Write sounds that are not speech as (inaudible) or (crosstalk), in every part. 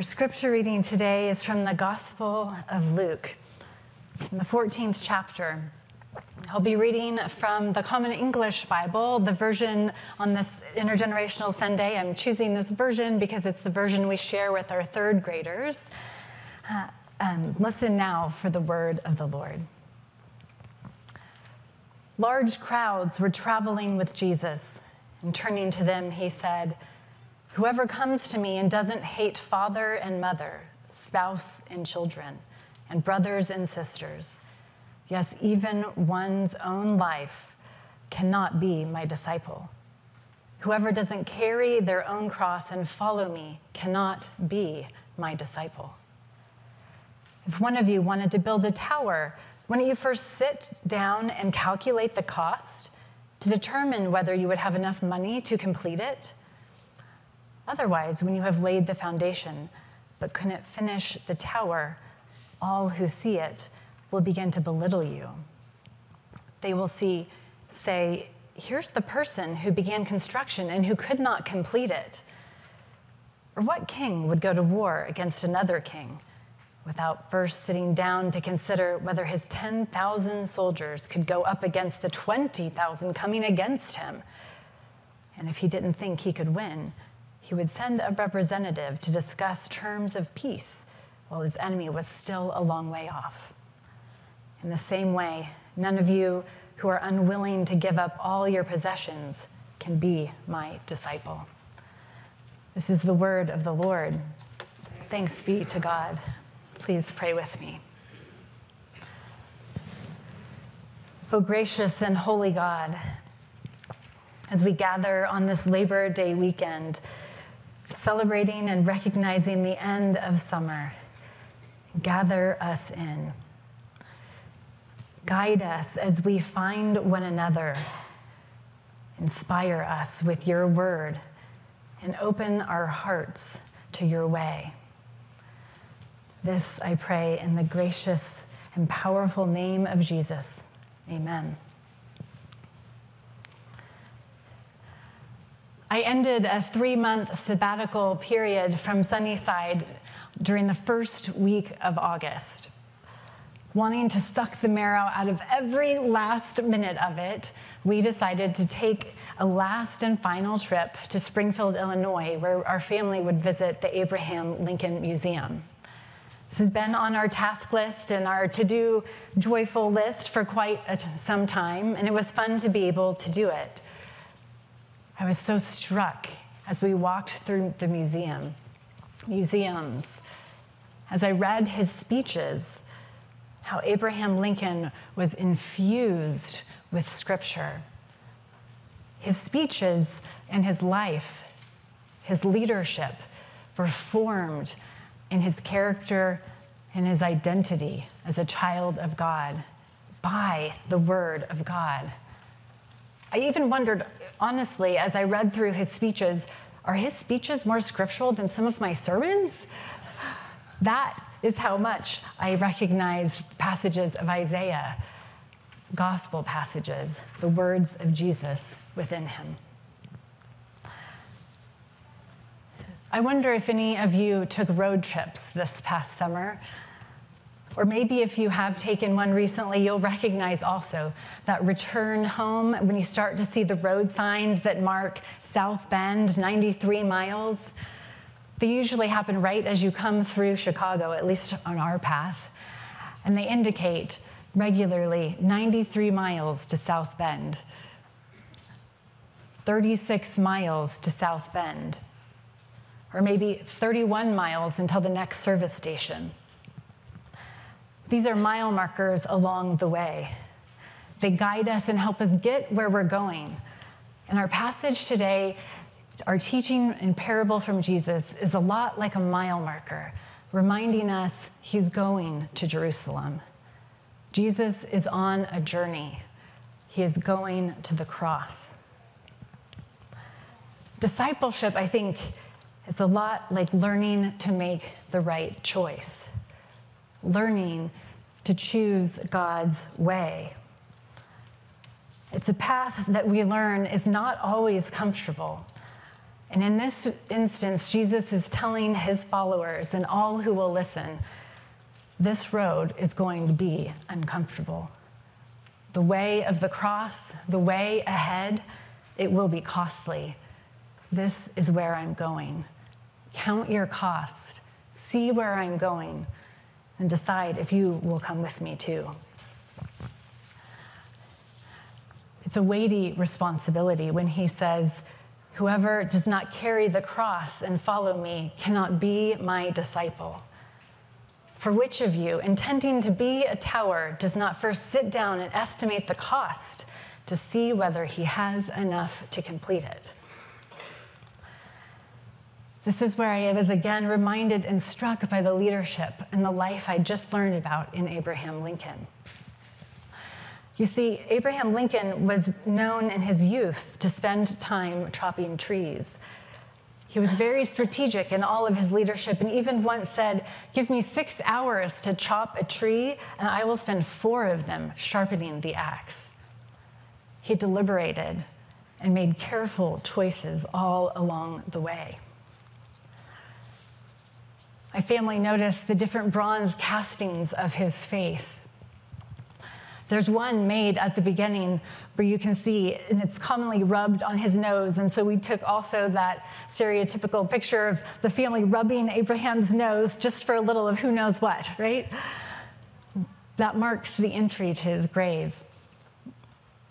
Our scripture reading today is from the Gospel of Luke, in the 14th chapter. I'll be reading from the Common English Bible, the version on this intergenerational Sunday. I'm choosing this version because it's the version we share with our third graders. Uh, um, listen now for the word of the Lord. Large crowds were traveling with Jesus, and turning to them, he said, Whoever comes to me and doesn't hate father and mother, spouse and children, and brothers and sisters, yes, even one's own life, cannot be my disciple. Whoever doesn't carry their own cross and follow me cannot be my disciple. If one of you wanted to build a tower, wouldn't you first sit down and calculate the cost to determine whether you would have enough money to complete it? Otherwise, when you have laid the foundation but couldn't finish the tower, all who see it will begin to belittle you. They will see, say, Here's the person who began construction and who could not complete it. Or what king would go to war against another king without first sitting down to consider whether his 10,000 soldiers could go up against the 20,000 coming against him? And if he didn't think he could win, he would send a representative to discuss terms of peace while his enemy was still a long way off. In the same way, none of you who are unwilling to give up all your possessions can be my disciple. This is the word of the Lord. Thanks be to God. Please pray with me. O gracious and holy God, as we gather on this Labor Day weekend, celebrating and recognizing the end of summer. Gather us in. Guide us as we find one another. Inspire us with your word and open our hearts to your way. This I pray in the gracious and powerful name of Jesus. Amen. I ended a three month sabbatical period from Sunnyside during the first week of August. Wanting to suck the marrow out of every last minute of it, we decided to take a last and final trip to Springfield, Illinois, where our family would visit the Abraham Lincoln Museum. This has been on our task list and our to do joyful list for quite some time, and it was fun to be able to do it. I was so struck as we walked through the museum, museums, as I read his speeches, how Abraham Lincoln was infused with scripture. His speeches and his life, his leadership were formed in his character and his identity as a child of God by the Word of God. I even wondered, honestly, as I read through his speeches, are his speeches more scriptural than some of my sermons? That is how much I recognized passages of Isaiah, gospel passages, the words of Jesus within him. I wonder if any of you took road trips this past summer. Or maybe if you have taken one recently, you'll recognize also that return home when you start to see the road signs that mark South Bend, 93 miles. They usually happen right as you come through Chicago, at least on our path. And they indicate regularly 93 miles to South Bend, 36 miles to South Bend, or maybe 31 miles until the next service station. These are mile markers along the way. They guide us and help us get where we're going. And our passage today, our teaching and parable from Jesus, is a lot like a mile marker, reminding us he's going to Jerusalem. Jesus is on a journey, he is going to the cross. Discipleship, I think, is a lot like learning to make the right choice learning to choose God's way. It's a path that we learn is not always comfortable. And in this instance, Jesus is telling his followers and all who will listen this road is going to be uncomfortable. The way of the cross, the way ahead, it will be costly. This is where I'm going. Count your cost, see where I'm going, and decide if you will come with me too. It's a weighty responsibility when he says, Whoever does not carry the cross and follow me cannot be my disciple. For which of you, intending to be a tower, does not first sit down and estimate the cost to see whether he has enough to complete it? This is where I was again reminded and struck by the leadership and the life I just learned about in Abraham Lincoln. You see, Abraham Lincoln was known in his youth to spend time chopping trees. He was very strategic in all of his leadership and even once said, Give me six hours to chop a tree, and I will spend four of them sharpening the axe. He deliberated and made careful choices all along the way. My family noticed the different bronze castings of his face. There's one made at the beginning where you can see, and it's commonly rubbed on his nose. And so we took also that stereotypical picture of the family rubbing Abraham's nose just for a little of who knows what, right? That marks the entry to his grave.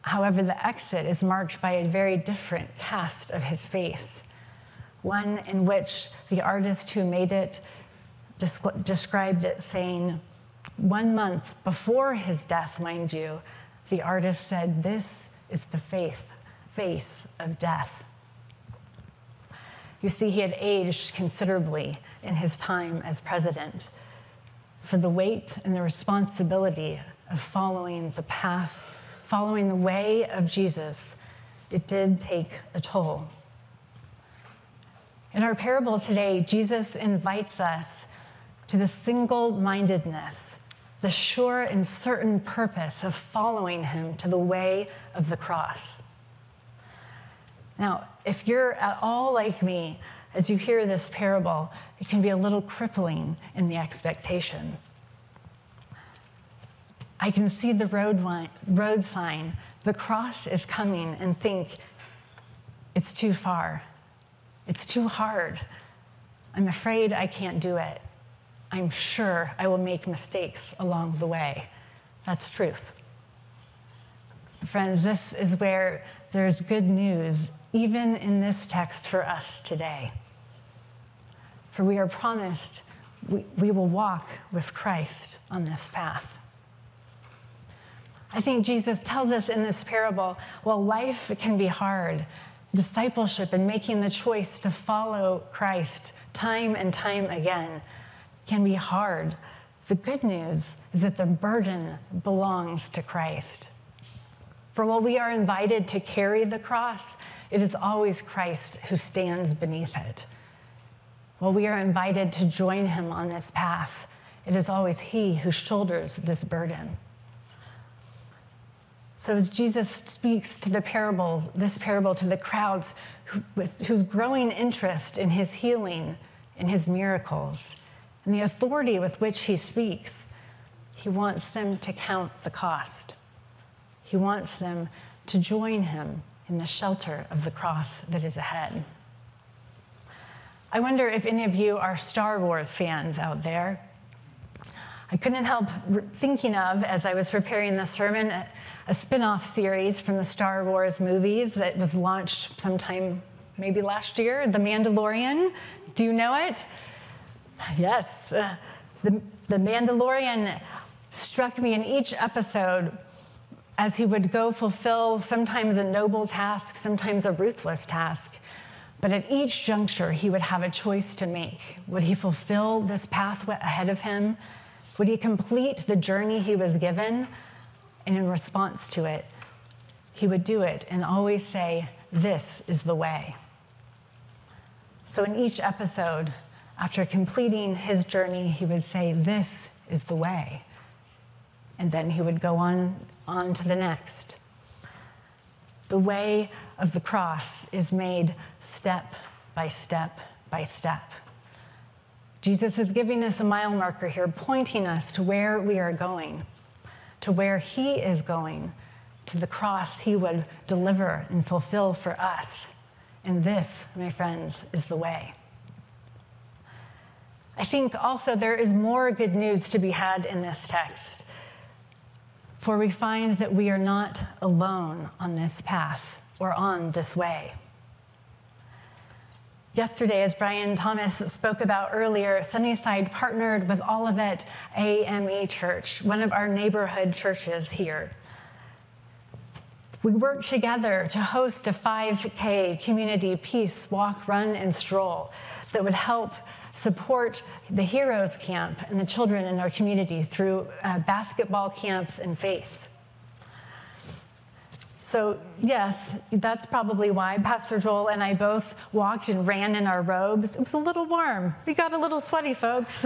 However, the exit is marked by a very different cast of his face, one in which the artist who made it described it saying, one month before his death, mind you, the artist said, This is the faith, face of death. You see, he had aged considerably in his time as president. For the weight and the responsibility of following the path, following the way of Jesus, it did take a toll. In our parable today, Jesus invites us to the single mindedness the sure and certain purpose of following him to the way of the cross. Now, if you're at all like me, as you hear this parable, it can be a little crippling in the expectation. I can see the road, road sign, the cross is coming, and think, it's too far. It's too hard. I'm afraid I can't do it. I'm sure I will make mistakes along the way. That's truth. Friends, this is where there's good news, even in this text for us today. For we are promised we, we will walk with Christ on this path. I think Jesus tells us in this parable while life can be hard, discipleship and making the choice to follow Christ time and time again can be hard. The good news is that the burden belongs to Christ. For while we are invited to carry the cross, it is always Christ who stands beneath it. While we are invited to join him on this path, it is always he who shoulders this burden. So, as Jesus speaks to the parable, this parable to the crowds who, with, whose growing interest in his healing, in his miracles, and the authority with which he speaks, he wants them to count the cost. He wants them to join him in the shelter of the cross that is ahead. I wonder if any of you are Star Wars fans out there. I couldn't help thinking of, as I was preparing this sermon, a spin off series from the Star Wars movies that was launched sometime maybe last year, The Mandalorian. Do you know it? (laughs) Yes. Uh, the, the Mandalorian struck me in each episode as he would go fulfill sometimes a noble task, sometimes a ruthless task. But at each juncture, he would have a choice to make. Would he fulfill this path ahead of him? Would he complete the journey he was given? And in response to it, he would do it and always say, This is the way. So in each episode, after completing his journey, he would say, This is the way. And then he would go on, on to the next. The way of the cross is made step by step by step. Jesus is giving us a mile marker here, pointing us to where we are going, to where He is going, to the cross He would deliver and fulfill for us. And this, my friends, is the way. I think also there is more good news to be had in this text. For we find that we are not alone on this path or on this way. Yesterday, as Brian Thomas spoke about earlier, Sunnyside partnered with Olivet AME Church, one of our neighborhood churches here. We worked together to host a 5K community peace walk, run, and stroll that would help support the Heroes Camp and the children in our community through uh, basketball camps and faith. So, yes, that's probably why Pastor Joel and I both walked and ran in our robes. It was a little warm. We got a little sweaty, folks.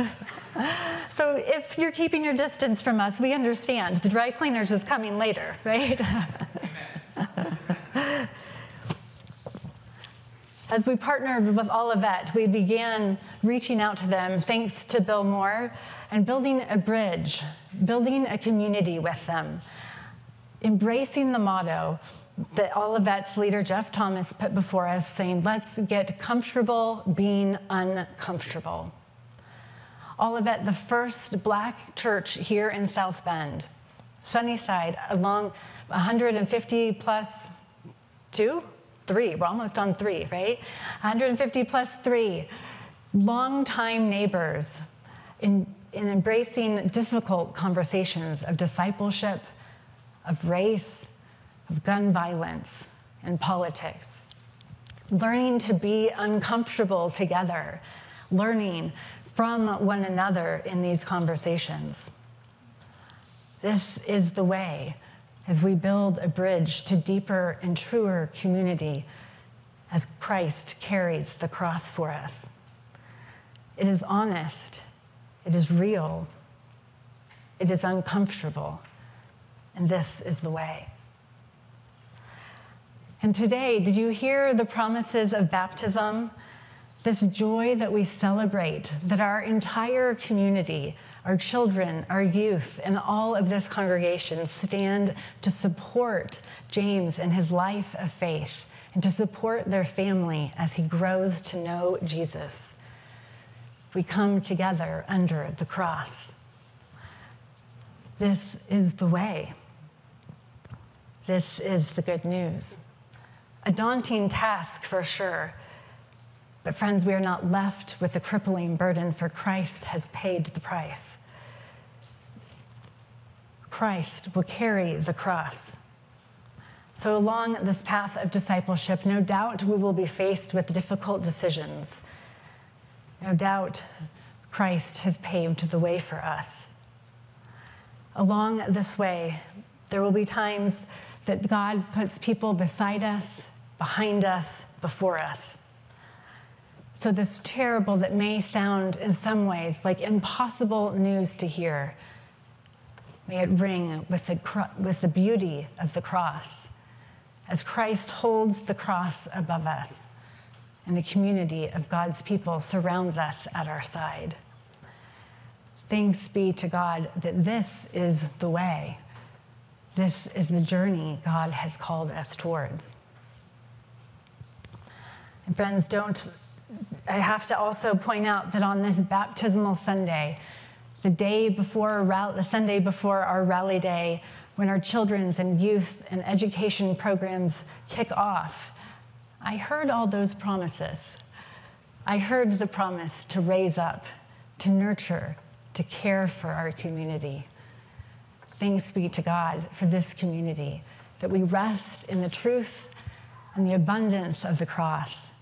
(laughs) so, if you're keeping your distance from us, we understand. The dry cleaners is coming later, right? (laughs) As we partnered with Olivet, we began reaching out to them thanks to Bill Moore and building a bridge, building a community with them, embracing the motto that Olivet's leader, Jeff Thomas, put before us, saying, Let's get comfortable being uncomfortable. Olivet, the first black church here in South Bend, Sunnyside, along 150 plus two, three. We're almost on three, right? 150 plus three. Longtime neighbors in, in embracing difficult conversations of discipleship, of race, of gun violence, and politics. Learning to be uncomfortable together, learning from one another in these conversations. This is the way as we build a bridge to deeper and truer community as Christ carries the cross for us. It is honest, it is real, it is uncomfortable, and this is the way. And today, did you hear the promises of baptism? This joy that we celebrate, that our entire community our children, our youth, and all of this congregation stand to support James and his life of faith and to support their family as he grows to know Jesus. We come together under the cross. This is the way. This is the good news. A daunting task for sure but, friends, we are not left with a crippling burden, for Christ has paid the price. Christ will carry the cross. So, along this path of discipleship, no doubt we will be faced with difficult decisions. No doubt Christ has paved the way for us. Along this way, there will be times that God puts people beside us, behind us, before us. So, this terrible that may sound in some ways like impossible news to hear, may it ring with the, with the beauty of the cross as Christ holds the cross above us and the community of God's people surrounds us at our side. Thanks be to God that this is the way. This is the journey God has called us towards. And friends, don't I have to also point out that on this baptismal Sunday, the day before, the Sunday before our rally day, when our children's and youth and education programs kick off, I heard all those promises. I heard the promise to raise up, to nurture, to care for our community. Thanks be to God for this community, that we rest in the truth and the abundance of the cross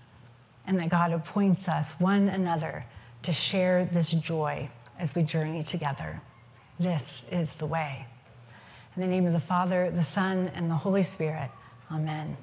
and that God appoints us one another to share this joy as we journey together. This is the way. In the name of the Father, the Son, and the Holy Spirit, amen.